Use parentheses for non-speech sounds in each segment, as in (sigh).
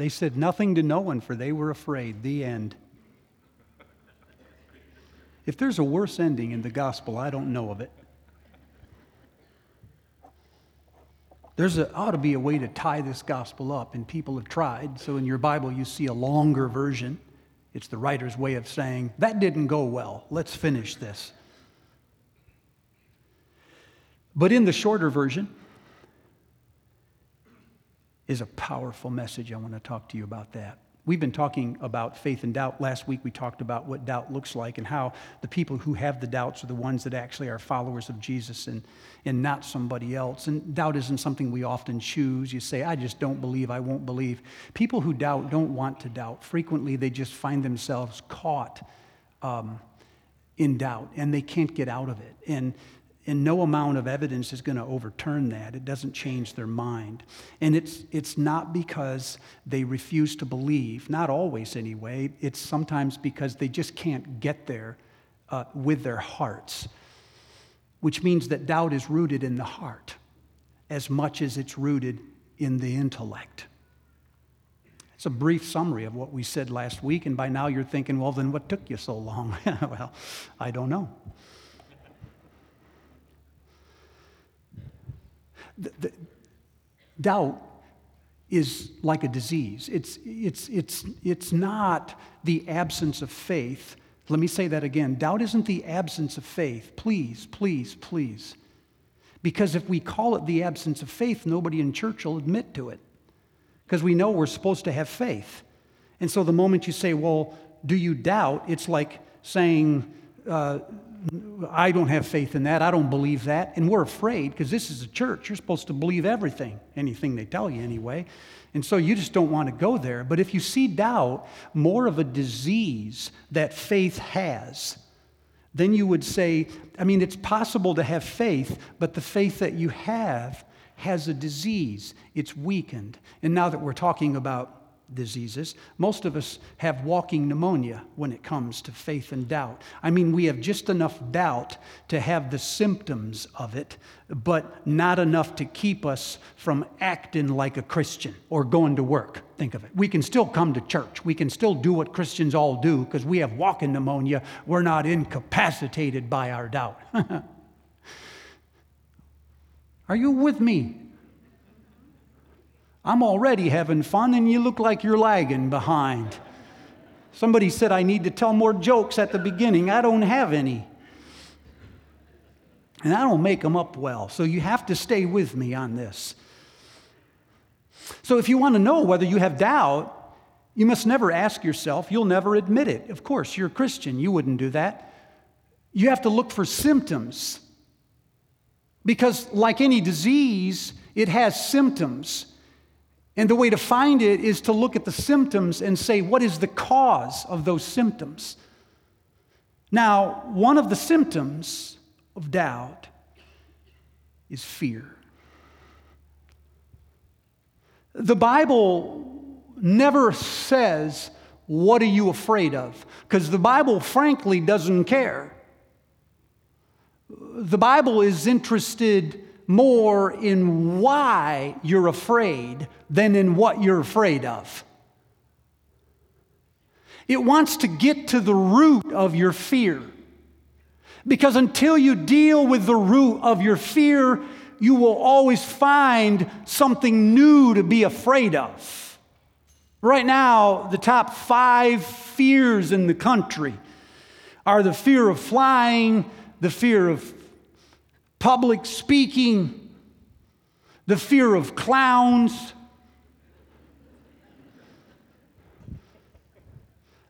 They said nothing to no one, for they were afraid. The end. If there's a worse ending in the gospel, I don't know of it. There's ought to be a way to tie this gospel up, and people have tried. So in your Bible, you see a longer version. It's the writer's way of saying, that didn't go well. Let's finish this. But in the shorter version is a powerful message. I want to talk to you about that. We've been talking about faith and doubt. Last week we talked about what doubt looks like and how the people who have the doubts are the ones that actually are followers of Jesus and, and not somebody else. And doubt isn't something we often choose. You say, I just don't believe, I won't believe. People who doubt don't want to doubt. Frequently they just find themselves caught um, in doubt and they can't get out of it. And and no amount of evidence is going to overturn that. It doesn't change their mind. And it's, it's not because they refuse to believe, not always anyway. It's sometimes because they just can't get there uh, with their hearts, which means that doubt is rooted in the heart as much as it's rooted in the intellect. It's a brief summary of what we said last week, and by now you're thinking, well, then what took you so long? (laughs) well, I don't know. The, the, doubt is like a disease. It's, it's, it's, it's not the absence of faith. Let me say that again. Doubt isn't the absence of faith. Please, please, please. Because if we call it the absence of faith, nobody in church will admit to it. Because we know we're supposed to have faith. And so the moment you say, well, do you doubt? It's like saying, uh, I don't have faith in that. I don't believe that. And we're afraid because this is a church. You're supposed to believe everything, anything they tell you anyway. And so you just don't want to go there. But if you see doubt more of a disease that faith has, then you would say, I mean, it's possible to have faith, but the faith that you have has a disease. It's weakened. And now that we're talking about diseases. Most of us have walking pneumonia when it comes to faith and doubt. I mean, we have just enough doubt to have the symptoms of it, but not enough to keep us from acting like a Christian or going to work. Think of it. We can still come to church. We can still do what Christians all do because we have walking pneumonia. We're not incapacitated by our doubt. (laughs) Are you with me? I'm already having fun and you look like you're lagging behind. Somebody said I need to tell more jokes at the beginning. I don't have any. And I don't make them up well. So you have to stay with me on this. So if you want to know whether you have doubt, you must never ask yourself, you'll never admit it. Of course, you're a Christian, you wouldn't do that. You have to look for symptoms. Because, like any disease, it has symptoms. And the way to find it is to look at the symptoms and say, what is the cause of those symptoms? Now, one of the symptoms of doubt is fear. The Bible never says, What are you afraid of? Because the Bible, frankly, doesn't care. The Bible is interested more in why you're afraid than in what you're afraid of. It wants to get to the root of your fear. Because until you deal with the root of your fear, you will always find something new to be afraid of. Right now, the top five fears in the country are the fear of flying, the fear of public speaking, the fear of clowns,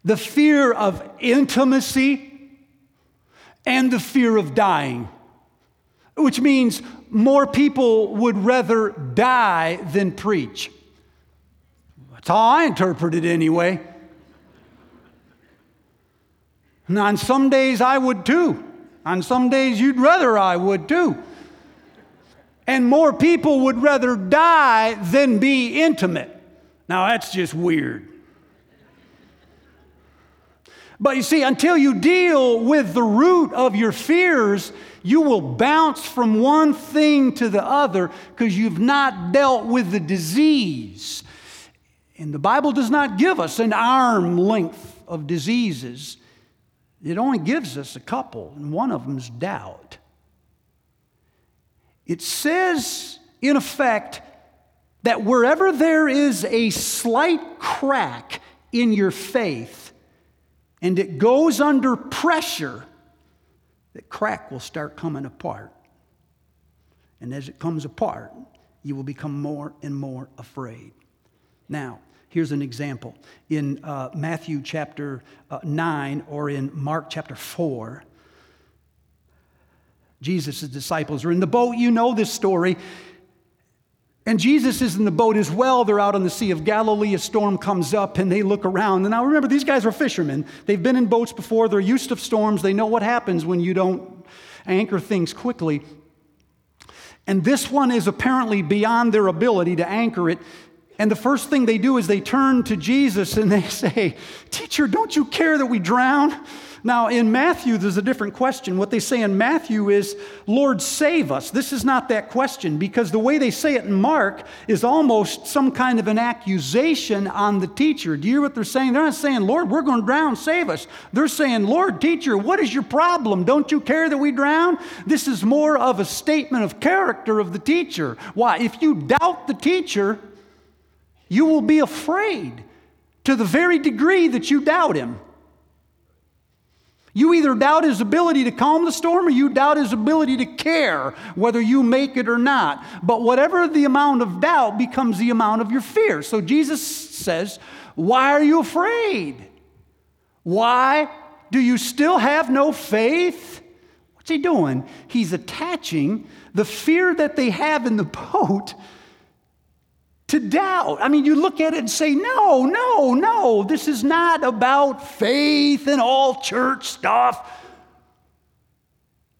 the fear of intimacy, and the fear of dying, which means more people would rather die than preach. That's how I interpret it anyway. And on some days I would too. On some days, you'd rather I would too. And more people would rather die than be intimate. Now, that's just weird. But you see, until you deal with the root of your fears, you will bounce from one thing to the other because you've not dealt with the disease. And the Bible does not give us an arm length of diseases, it only gives us a couple, and one of them is doubt. It says, in effect, that wherever there is a slight crack in your faith and it goes under pressure, that crack will start coming apart. And as it comes apart, you will become more and more afraid. Now, Here's an example. In uh, Matthew chapter uh, 9 or in Mark chapter 4, Jesus' disciples are in the boat. You know this story. And Jesus is in the boat as well. They're out on the Sea of Galilee. A storm comes up and they look around. And now remember, these guys are fishermen. They've been in boats before. They're used to storms. They know what happens when you don't anchor things quickly. And this one is apparently beyond their ability to anchor it. And the first thing they do is they turn to Jesus and they (laughs) say, Teacher, don't you care that we drown? Now, in Matthew, there's a different question. What they say in Matthew is, Lord, save us. This is not that question because the way they say it in Mark is almost some kind of an accusation on the teacher. Do you hear what they're saying? They're not saying, Lord, we're going to drown, save us. They're saying, Lord, teacher, what is your problem? Don't you care that we drown? This is more of a statement of character of the teacher. Why? If you doubt the teacher, you will be afraid to the very degree that you doubt him. You either doubt his ability to calm the storm or you doubt his ability to care whether you make it or not. But whatever the amount of doubt becomes the amount of your fear. So Jesus says, Why are you afraid? Why do you still have no faith? What's he doing? He's attaching the fear that they have in the boat to doubt. I mean, you look at it and say, no, no, no, this is not about faith and all church stuff.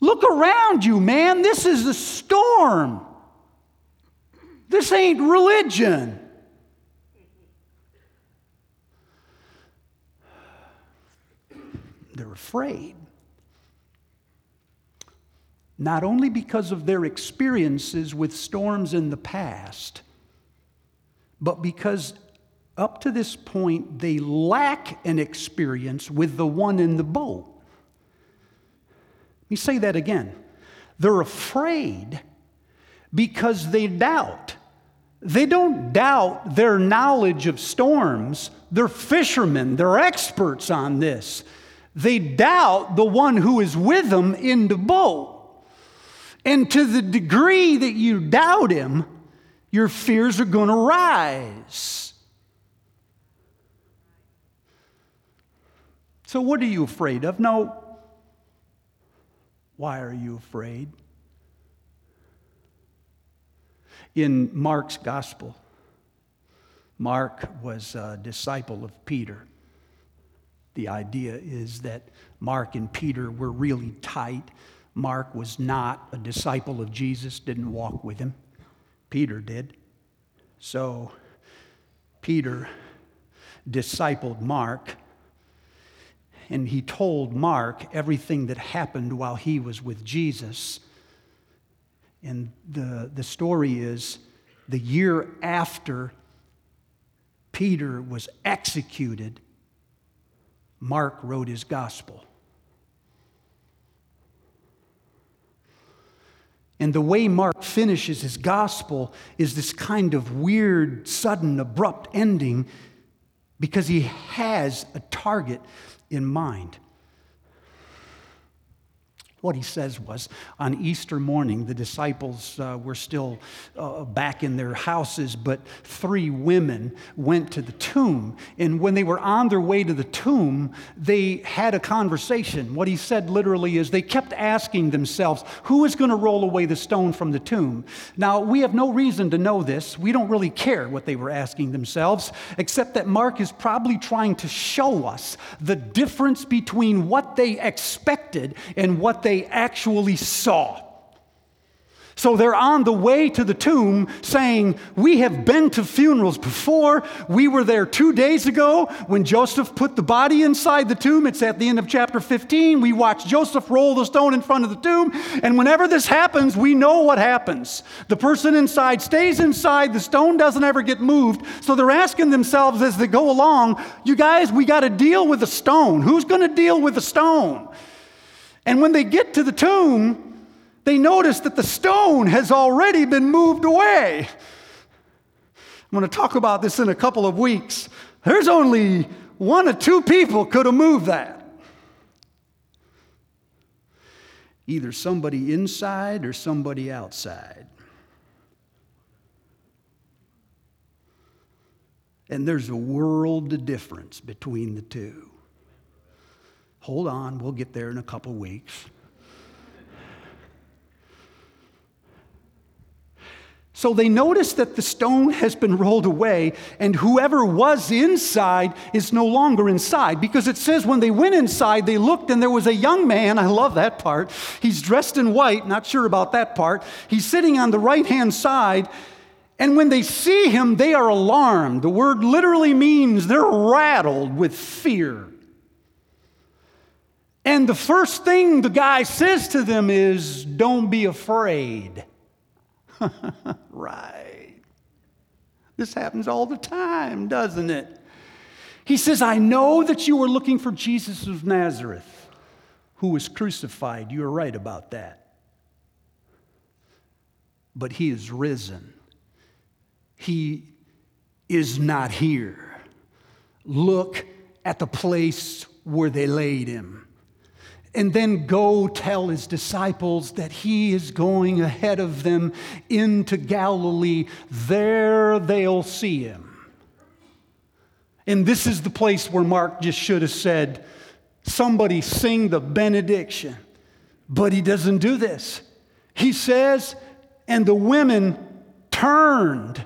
Look around you, man. This is a storm. This ain't religion. They're afraid. Not only because of their experiences with storms in the past but because up to this point they lack an experience with the one in the boat. Let me say that again. They're afraid because they doubt. They don't doubt their knowledge of storms. They're fishermen, they're experts on this. They doubt the one who is with them in the boat. And to the degree that you doubt him, your fears are going to rise. So, what are you afraid of? No. Why are you afraid? In Mark's gospel, Mark was a disciple of Peter. The idea is that Mark and Peter were really tight. Mark was not a disciple of Jesus, didn't walk with him. Peter did. So Peter discipled Mark, and he told Mark everything that happened while he was with Jesus. And the, the story is the year after Peter was executed, Mark wrote his gospel. And the way Mark finishes his gospel is this kind of weird, sudden, abrupt ending because he has a target in mind. What he says was on Easter morning, the disciples uh, were still uh, back in their houses, but three women went to the tomb. And when they were on their way to the tomb, they had a conversation. What he said literally is they kept asking themselves, Who is going to roll away the stone from the tomb? Now, we have no reason to know this. We don't really care what they were asking themselves, except that Mark is probably trying to show us the difference between what they expected and what they they actually saw. So they're on the way to the tomb saying, We have been to funerals before. We were there two days ago when Joseph put the body inside the tomb. It's at the end of chapter 15. We watched Joseph roll the stone in front of the tomb. And whenever this happens, we know what happens. The person inside stays inside, the stone doesn't ever get moved. So they're asking themselves as they go along, You guys, we got to deal with the stone. Who's going to deal with the stone? And when they get to the tomb, they notice that the stone has already been moved away. I'm going to talk about this in a couple of weeks. There's only one or two people could have moved that. Either somebody inside or somebody outside. And there's a world of difference between the two. Hold on, we'll get there in a couple weeks. So they notice that the stone has been rolled away, and whoever was inside is no longer inside. Because it says when they went inside, they looked, and there was a young man. I love that part. He's dressed in white, not sure about that part. He's sitting on the right hand side. And when they see him, they are alarmed. The word literally means they're rattled with fear. And the first thing the guy says to them is, Don't be afraid. (laughs) right. This happens all the time, doesn't it? He says, I know that you were looking for Jesus of Nazareth, who was crucified. You're right about that. But he is risen. He is not here. Look at the place where they laid him and then go tell his disciples that he is going ahead of them into Galilee. There they'll see him. And this is the place where Mark just should have said, Somebody sing the benediction. But he doesn't do this. He says, And the women turned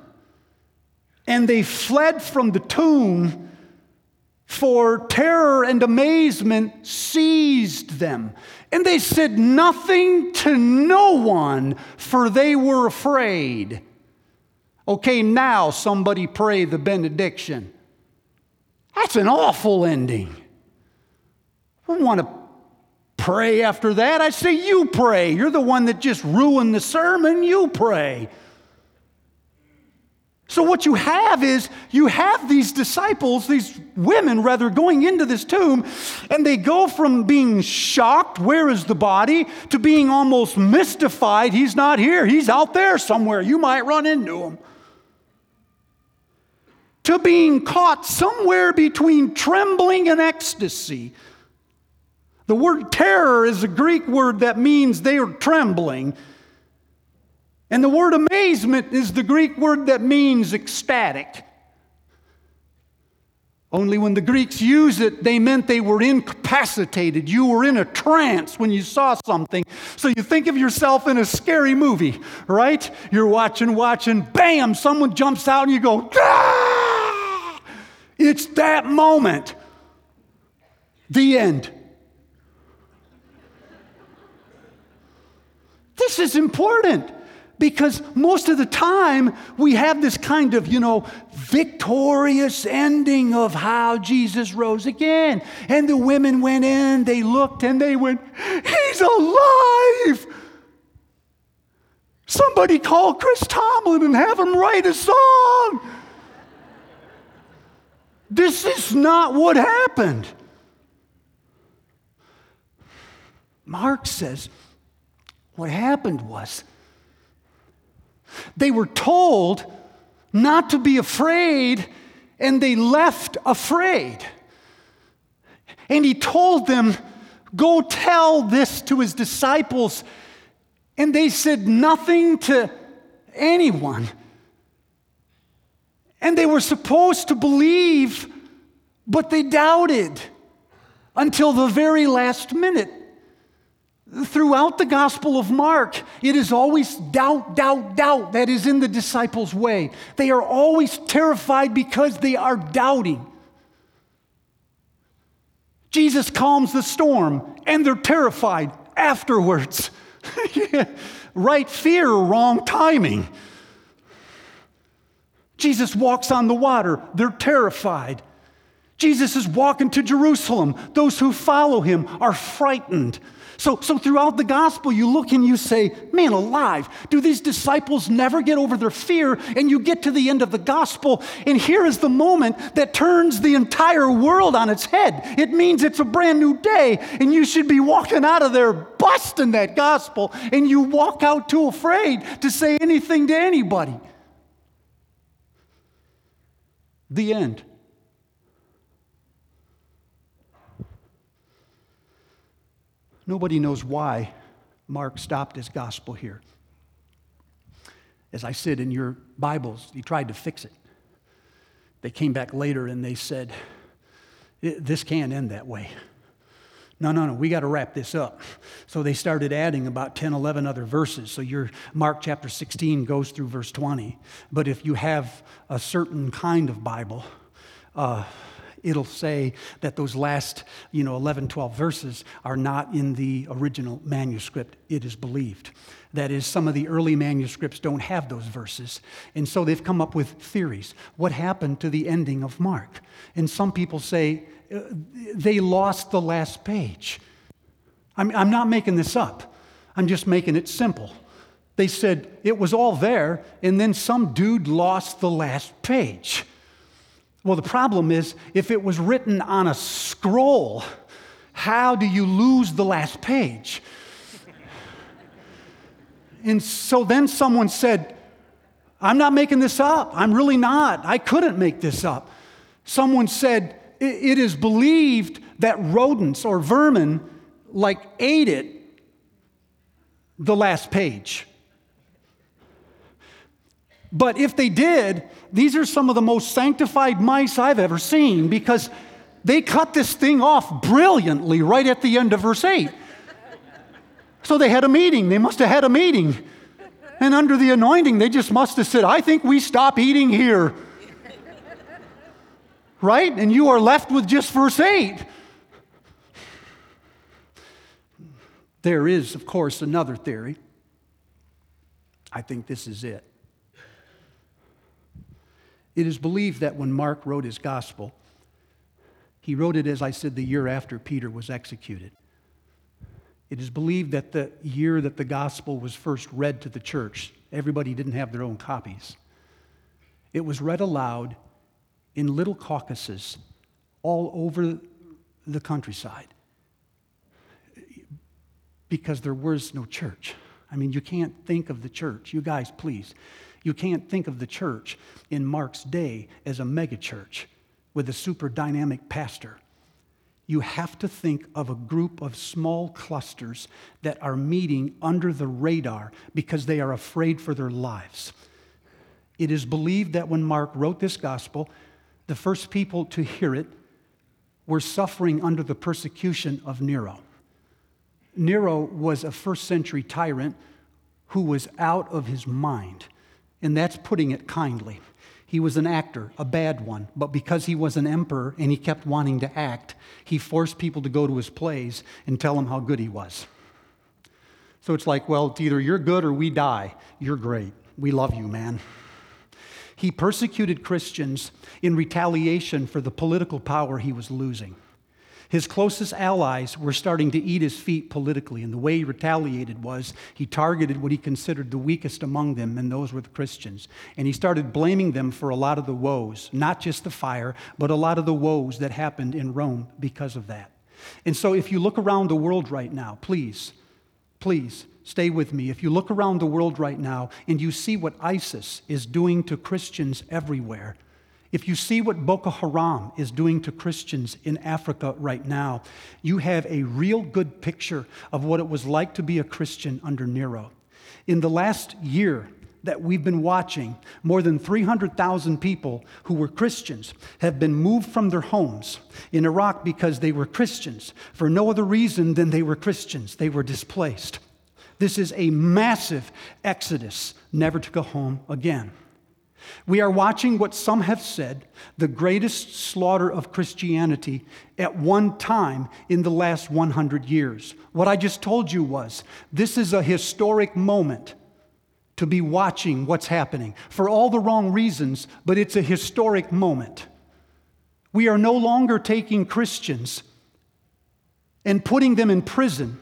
and they fled from the tomb for terror and amazement seized them. And they said nothing to no one, for they were afraid. Okay, now somebody pray the benediction. That's an awful ending. I want to pray after that. I say, You pray. You're the one that just ruined the sermon. You pray. So, what you have is you have these disciples, these women rather, going into this tomb, and they go from being shocked, where is the body, to being almost mystified, he's not here, he's out there somewhere, you might run into him, to being caught somewhere between trembling and ecstasy. The word terror is a Greek word that means they are trembling. And the word amazement is the Greek word that means ecstatic. Only when the Greeks use it, they meant they were incapacitated. You were in a trance when you saw something. So you think of yourself in a scary movie, right? You're watching, watching, bam, someone jumps out and you go, ah! It's that moment. The end. This is important. Because most of the time, we have this kind of, you know, victorious ending of how Jesus rose again. And the women went in, they looked, and they went, He's alive! Somebody call Chris Tomlin and have him write a song. This is not what happened. Mark says what happened was they were told not to be afraid, and they left afraid. And he told them, Go tell this to his disciples. And they said nothing to anyone. And they were supposed to believe, but they doubted until the very last minute. Throughout the Gospel of Mark, it is always doubt, doubt, doubt that is in the disciples' way. They are always terrified because they are doubting. Jesus calms the storm, and they're terrified afterwards. (laughs) right fear wrong timing. Jesus walks on the water, they're terrified. Jesus is walking to Jerusalem. Those who follow him are frightened. So, so throughout the gospel, you look and you say, Man alive, do these disciples never get over their fear? And you get to the end of the gospel, and here is the moment that turns the entire world on its head. It means it's a brand new day, and you should be walking out of there busting that gospel, and you walk out too afraid to say anything to anybody. The end. Nobody knows why Mark stopped his gospel here. As I said in your Bibles, he tried to fix it. They came back later and they said, This can't end that way. No, no, no, we got to wrap this up. So they started adding about 10, 11 other verses. So your Mark chapter 16 goes through verse 20. But if you have a certain kind of Bible, uh, it'll say that those last, you know, 11, 12 verses are not in the original manuscript. It is believed. That is, some of the early manuscripts don't have those verses. And so they've come up with theories. What happened to the ending of Mark? And some people say uh, they lost the last page. I'm, I'm not making this up, I'm just making it simple. They said it was all there, and then some dude lost the last page. Well, the problem is if it was written on a scroll, how do you lose the last page? and so then someone said, I'm not making this up. I'm really not. I couldn't make this up. Someone said, It is believed that rodents or vermin like ate it the last page. But if they did, these are some of the most sanctified mice I've ever seen because they cut this thing off brilliantly right at the end of verse 8. So they had a meeting. They must have had a meeting. And under the anointing, they just must have said, I think we stop eating here. Right? And you are left with just verse 8. There is, of course, another theory. I think this is it. It is believed that when Mark wrote his gospel, he wrote it, as I said, the year after Peter was executed. It is believed that the year that the gospel was first read to the church, everybody didn't have their own copies. It was read aloud in little caucuses all over the countryside because there was no church. I mean, you can't think of the church. You guys, please. You can't think of the church in Mark's day as a megachurch with a super dynamic pastor. You have to think of a group of small clusters that are meeting under the radar because they are afraid for their lives. It is believed that when Mark wrote this gospel, the first people to hear it were suffering under the persecution of Nero. Nero was a first century tyrant who was out of his mind. And that's putting it kindly. He was an actor, a bad one, but because he was an emperor and he kept wanting to act, he forced people to go to his plays and tell him how good he was. So it's like, well, it's either you're good or we die. You're great. We love you, man. He persecuted Christians in retaliation for the political power he was losing. His closest allies were starting to eat his feet politically, and the way he retaliated was he targeted what he considered the weakest among them, and those were the Christians. And he started blaming them for a lot of the woes, not just the fire, but a lot of the woes that happened in Rome because of that. And so, if you look around the world right now, please, please stay with me. If you look around the world right now and you see what ISIS is doing to Christians everywhere, if you see what Boko Haram is doing to Christians in Africa right now, you have a real good picture of what it was like to be a Christian under Nero. In the last year, that we've been watching, more than 300,000 people who were Christians have been moved from their homes in Iraq because they were Christians for no other reason than they were Christians. They were displaced. This is a massive exodus, never to go home again. We are watching what some have said the greatest slaughter of Christianity at one time in the last 100 years. What I just told you was this is a historic moment to be watching what's happening for all the wrong reasons, but it's a historic moment. We are no longer taking Christians and putting them in prison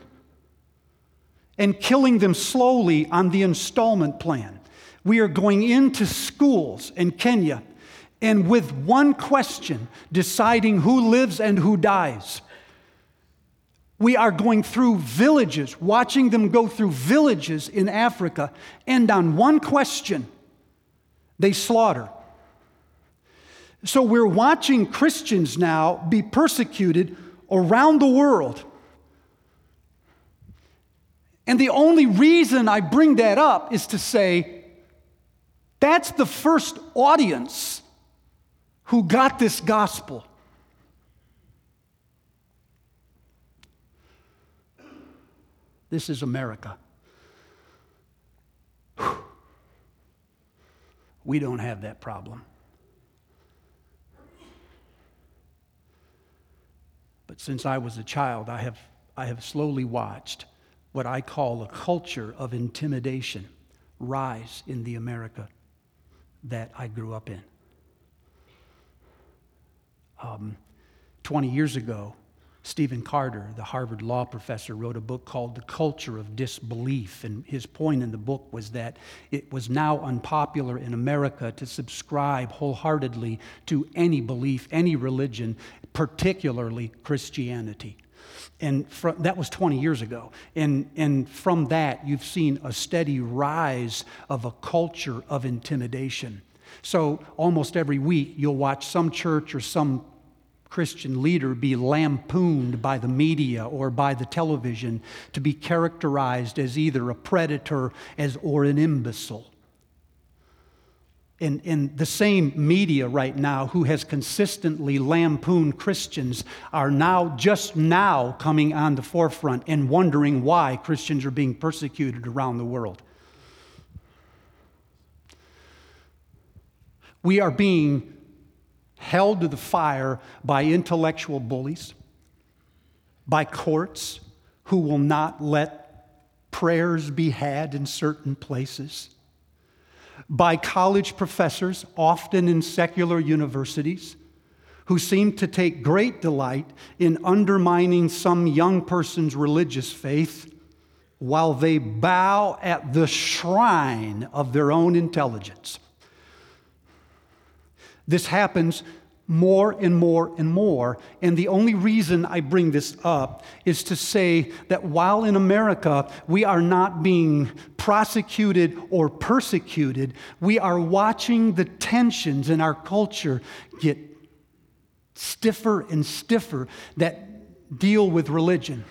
and killing them slowly on the installment plan. We are going into schools in Kenya and with one question deciding who lives and who dies. We are going through villages, watching them go through villages in Africa, and on one question, they slaughter. So we're watching Christians now be persecuted around the world. And the only reason I bring that up is to say that's the first audience who got this gospel. This is America. We don't have that problem. But since I was a child, I have, I have slowly watched what I call a culture of intimidation rise in the America that I grew up in. Um, 20 years ago, Stephen Carter, the Harvard law professor, wrote a book called The Culture of Disbelief. And his point in the book was that it was now unpopular in America to subscribe wholeheartedly to any belief, any religion, particularly Christianity. And that was 20 years ago. And, and from that, you've seen a steady rise of a culture of intimidation. So almost every week, you'll watch some church or some Christian leader be lampooned by the media or by the television to be characterized as either a predator as, or an imbecile. In, in the same media right now who has consistently lampooned Christians are now, just now, coming on the forefront and wondering why Christians are being persecuted around the world. We are being held to the fire by intellectual bullies, by courts who will not let prayers be had in certain places, by college professors, often in secular universities, who seem to take great delight in undermining some young person's religious faith while they bow at the shrine of their own intelligence. This happens more and more and more. And the only reason I bring this up is to say that while in America we are not being prosecuted or persecuted, we are watching the tensions in our culture get stiffer and stiffer that deal with religion.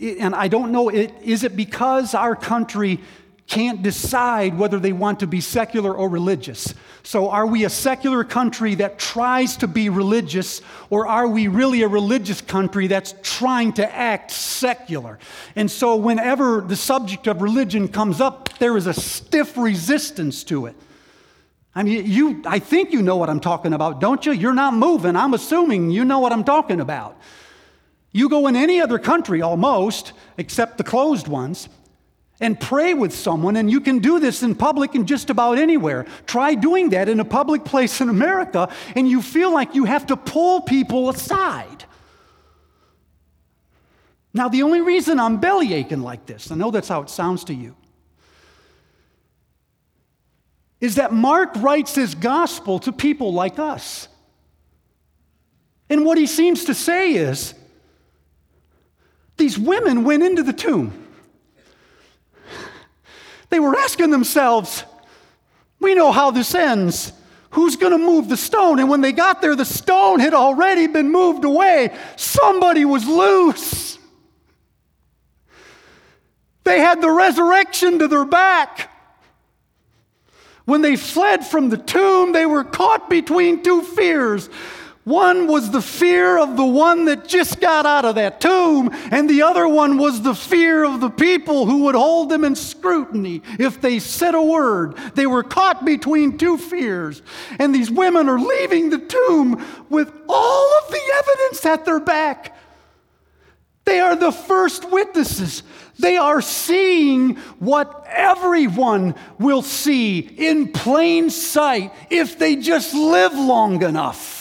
And I don't know, is it because our country can't decide whether they want to be secular or religious. So, are we a secular country that tries to be religious, or are we really a religious country that's trying to act secular? And so, whenever the subject of religion comes up, there is a stiff resistance to it. I mean, you, I think you know what I'm talking about, don't you? You're not moving. I'm assuming you know what I'm talking about. You go in any other country almost, except the closed ones, and pray with someone, and you can do this in public and just about anywhere. Try doing that in a public place in America, and you feel like you have to pull people aside. Now, the only reason I'm belly aching like this, I know that's how it sounds to you, is that Mark writes his gospel to people like us. And what he seems to say is these women went into the tomb. They were asking themselves, we know how this ends. Who's going to move the stone? And when they got there, the stone had already been moved away. Somebody was loose. They had the resurrection to their back. When they fled from the tomb, they were caught between two fears. One was the fear of the one that just got out of that tomb, and the other one was the fear of the people who would hold them in scrutiny if they said a word. They were caught between two fears. And these women are leaving the tomb with all of the evidence at their back. They are the first witnesses. They are seeing what everyone will see in plain sight if they just live long enough.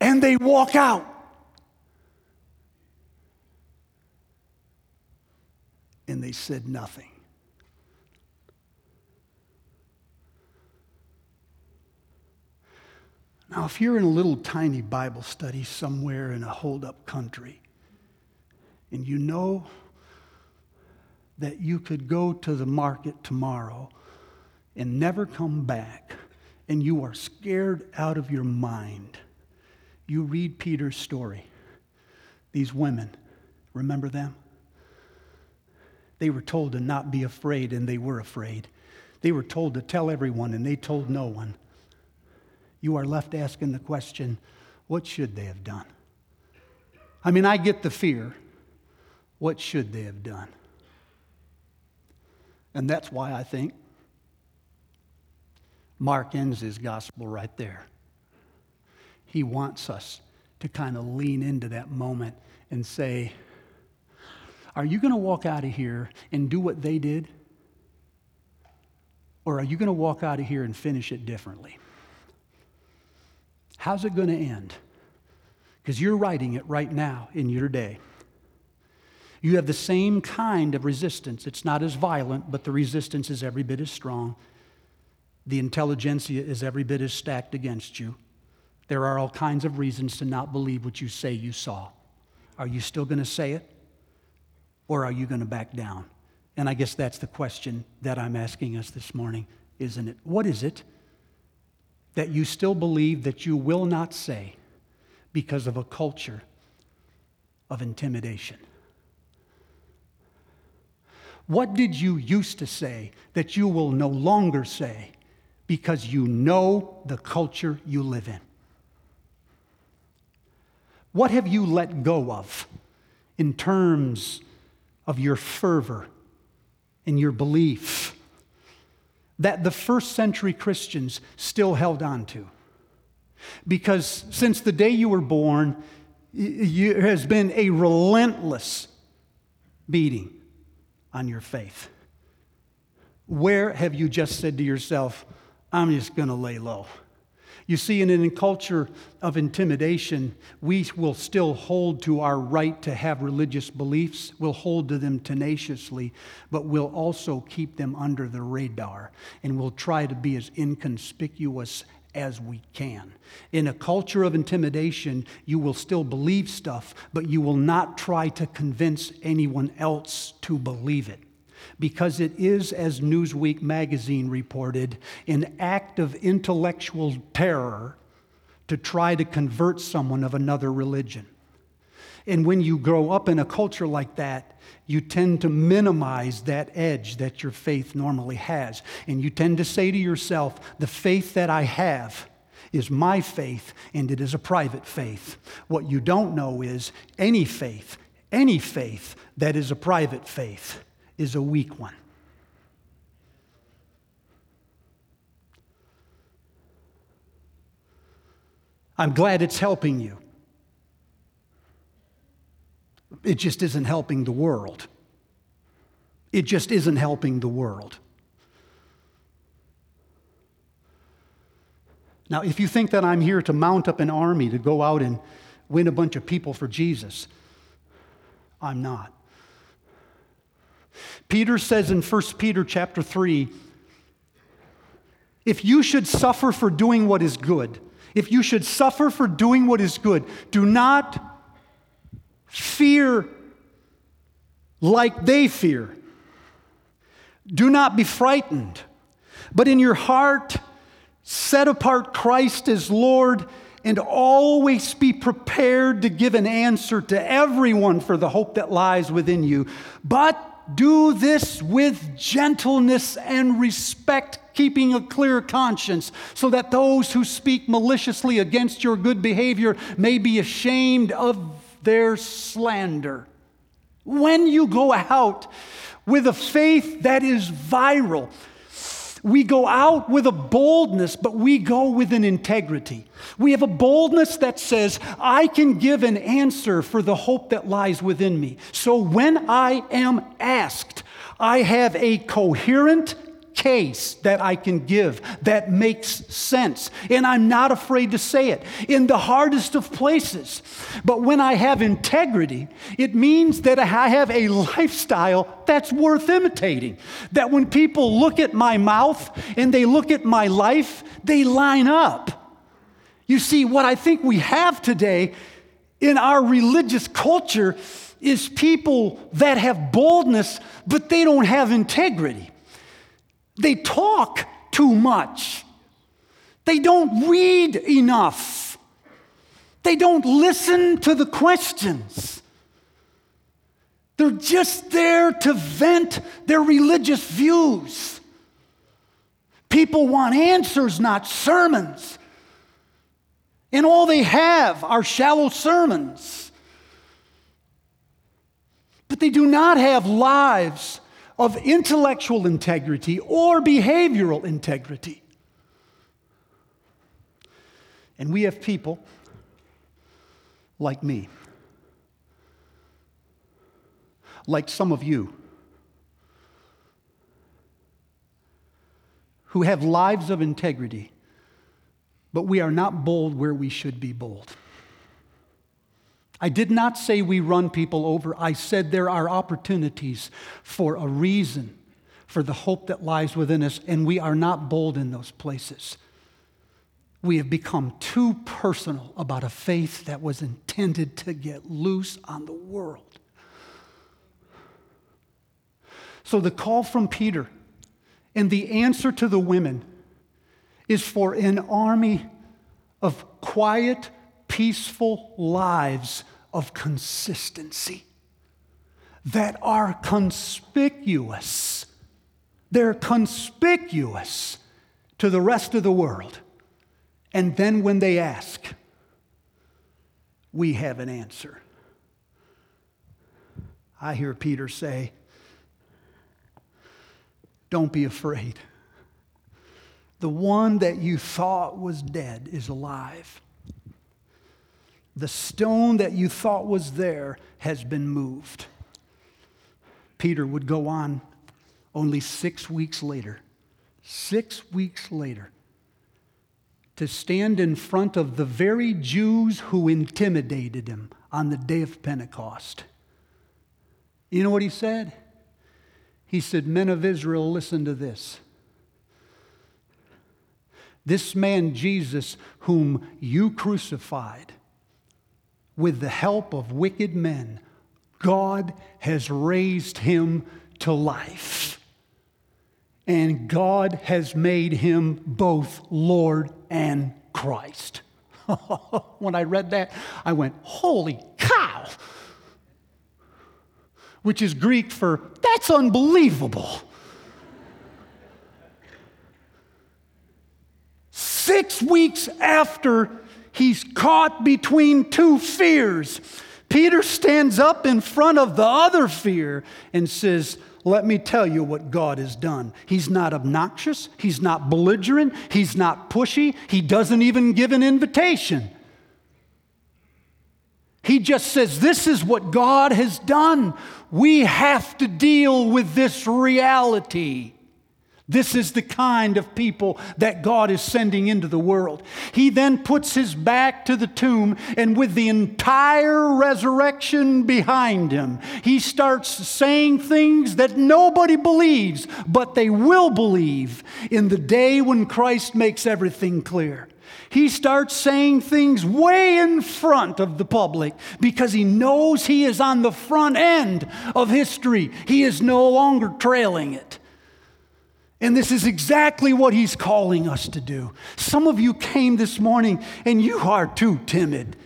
And they walk out. And they said nothing. Now, if you're in a little tiny Bible study somewhere in a hold up country, and you know that you could go to the market tomorrow and never come back, and you are scared out of your mind you read Peter's story. These women, remember them? They were told to not be afraid, and they were afraid. They were told to tell everyone, and they told no one. You are left asking the question what should they have done? I mean, I get the fear. What should they have done? And that's why I think Mark ends his gospel right there. He wants us to kind of lean into that moment and say, Are you going to walk out of here and do what they did? Or are you going to walk out of here and finish it differently? How's it going to end? Because you're writing it right now in your day. You have the same kind of resistance. It's not as violent, but the resistance is every bit as strong. The intelligentsia is every bit as stacked against you. There are all kinds of reasons to not believe what you say you saw. Are you still going to say it? Or are you going to back down? And I guess that's the question that I'm asking us this morning, isn't it? What is it that you still believe that you will not say because of a culture of intimidation? What did you used to say that you will no longer say because you know the culture you live in? What have you let go of in terms of your fervor and your belief that the first century Christians still held on to? Because since the day you were born, there has been a relentless beating on your faith. Where have you just said to yourself, I'm just going to lay low? You see, in a culture of intimidation, we will still hold to our right to have religious beliefs. We'll hold to them tenaciously, but we'll also keep them under the radar and we'll try to be as inconspicuous as we can. In a culture of intimidation, you will still believe stuff, but you will not try to convince anyone else to believe it because it is, as Newsweek magazine reported, an act of intellectual terror to try to convert someone of another religion. And when you grow up in a culture like that, you tend to minimize that edge that your faith normally has. And you tend to say to yourself, the faith that I have is my faith, and it is a private faith. What you don't know is any faith, any faith that is a private faith is a weak one. I'm glad it's helping you. It just isn't helping the world. It just isn't helping the world. Now, if you think that I'm here to mount up an army to go out and win a bunch of people for Jesus, I'm not. Peter says in 1 Peter chapter 3 if you should suffer for doing what is good, if you should suffer for doing what is good, do not fear like they fear. Do not be frightened, but in your heart, set apart Christ as Lord and always be prepared to give an answer to everyone for the hope that lies within you. But do this with gentleness and respect, keeping a clear conscience, so that those who speak maliciously against your good behavior may be ashamed of their slander. When you go out with a faith that is viral, we go out with a boldness, but we go with an integrity. We have a boldness that says, I can give an answer for the hope that lies within me. So when I am asked, I have a coherent case that I can give that makes sense. And I'm not afraid to say it in the hardest of places. But when I have integrity, it means that I have a lifestyle that's worth imitating. That when people look at my mouth and they look at my life, they line up. You see, what I think we have today in our religious culture is people that have boldness, but they don't have integrity. They talk too much. They don't read enough. They don't listen to the questions. They're just there to vent their religious views. People want answers, not sermons. And all they have are shallow sermons. But they do not have lives of intellectual integrity or behavioral integrity. And we have people like me, like some of you, who have lives of integrity, but we are not bold where we should be bold. I did not say we run people over. I said there are opportunities for a reason for the hope that lies within us, and we are not bold in those places. We have become too personal about a faith that was intended to get loose on the world. So, the call from Peter and the answer to the women is for an army of quiet, peaceful lives of consistency that are conspicuous. They're conspicuous to the rest of the world. And then when they ask, we have an answer. I hear Peter say, Don't be afraid. The one that you thought was dead is alive. The stone that you thought was there has been moved. Peter would go on only six weeks later, six weeks later, to stand in front of the very Jews who intimidated him on the day of Pentecost. You know what he said? He said, Men of Israel, listen to this. This man, Jesus, whom you crucified, with the help of wicked men, God has raised him to life. And God has made him both Lord and Christ. (laughs) when I read that, I went, Holy cow! Which is Greek for, that's unbelievable. Six weeks after he's caught between two fears. Peter stands up in front of the other fear and says, Let me tell you what God has done. He's not obnoxious, he's not belligerent, he's not pushy, he doesn't even give an invitation. He just says, This is what God has done. We have to deal with this reality. This is the kind of people that God is sending into the world. He then puts his back to the tomb, and with the entire resurrection behind him, he starts saying things that nobody believes, but they will believe in the day when Christ makes everything clear. He starts saying things way in front of the public because he knows he is on the front end of history. He is no longer trailing it. And this is exactly what he's calling us to do. Some of you came this morning and you are too timid.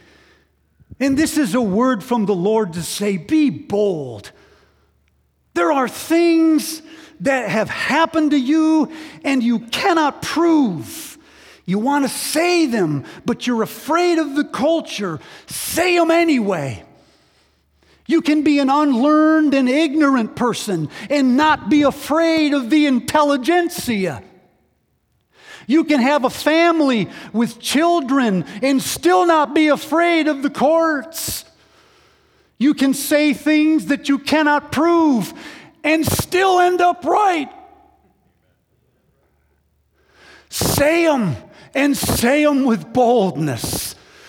And this is a word from the Lord to say, be bold. There are things that have happened to you and you cannot prove. You want to say them, but you're afraid of the culture. Say them anyway. You can be an unlearned and ignorant person and not be afraid of the intelligentsia. You can have a family with children and still not be afraid of the courts. You can say things that you cannot prove and still end up right. Say them and say them with boldness.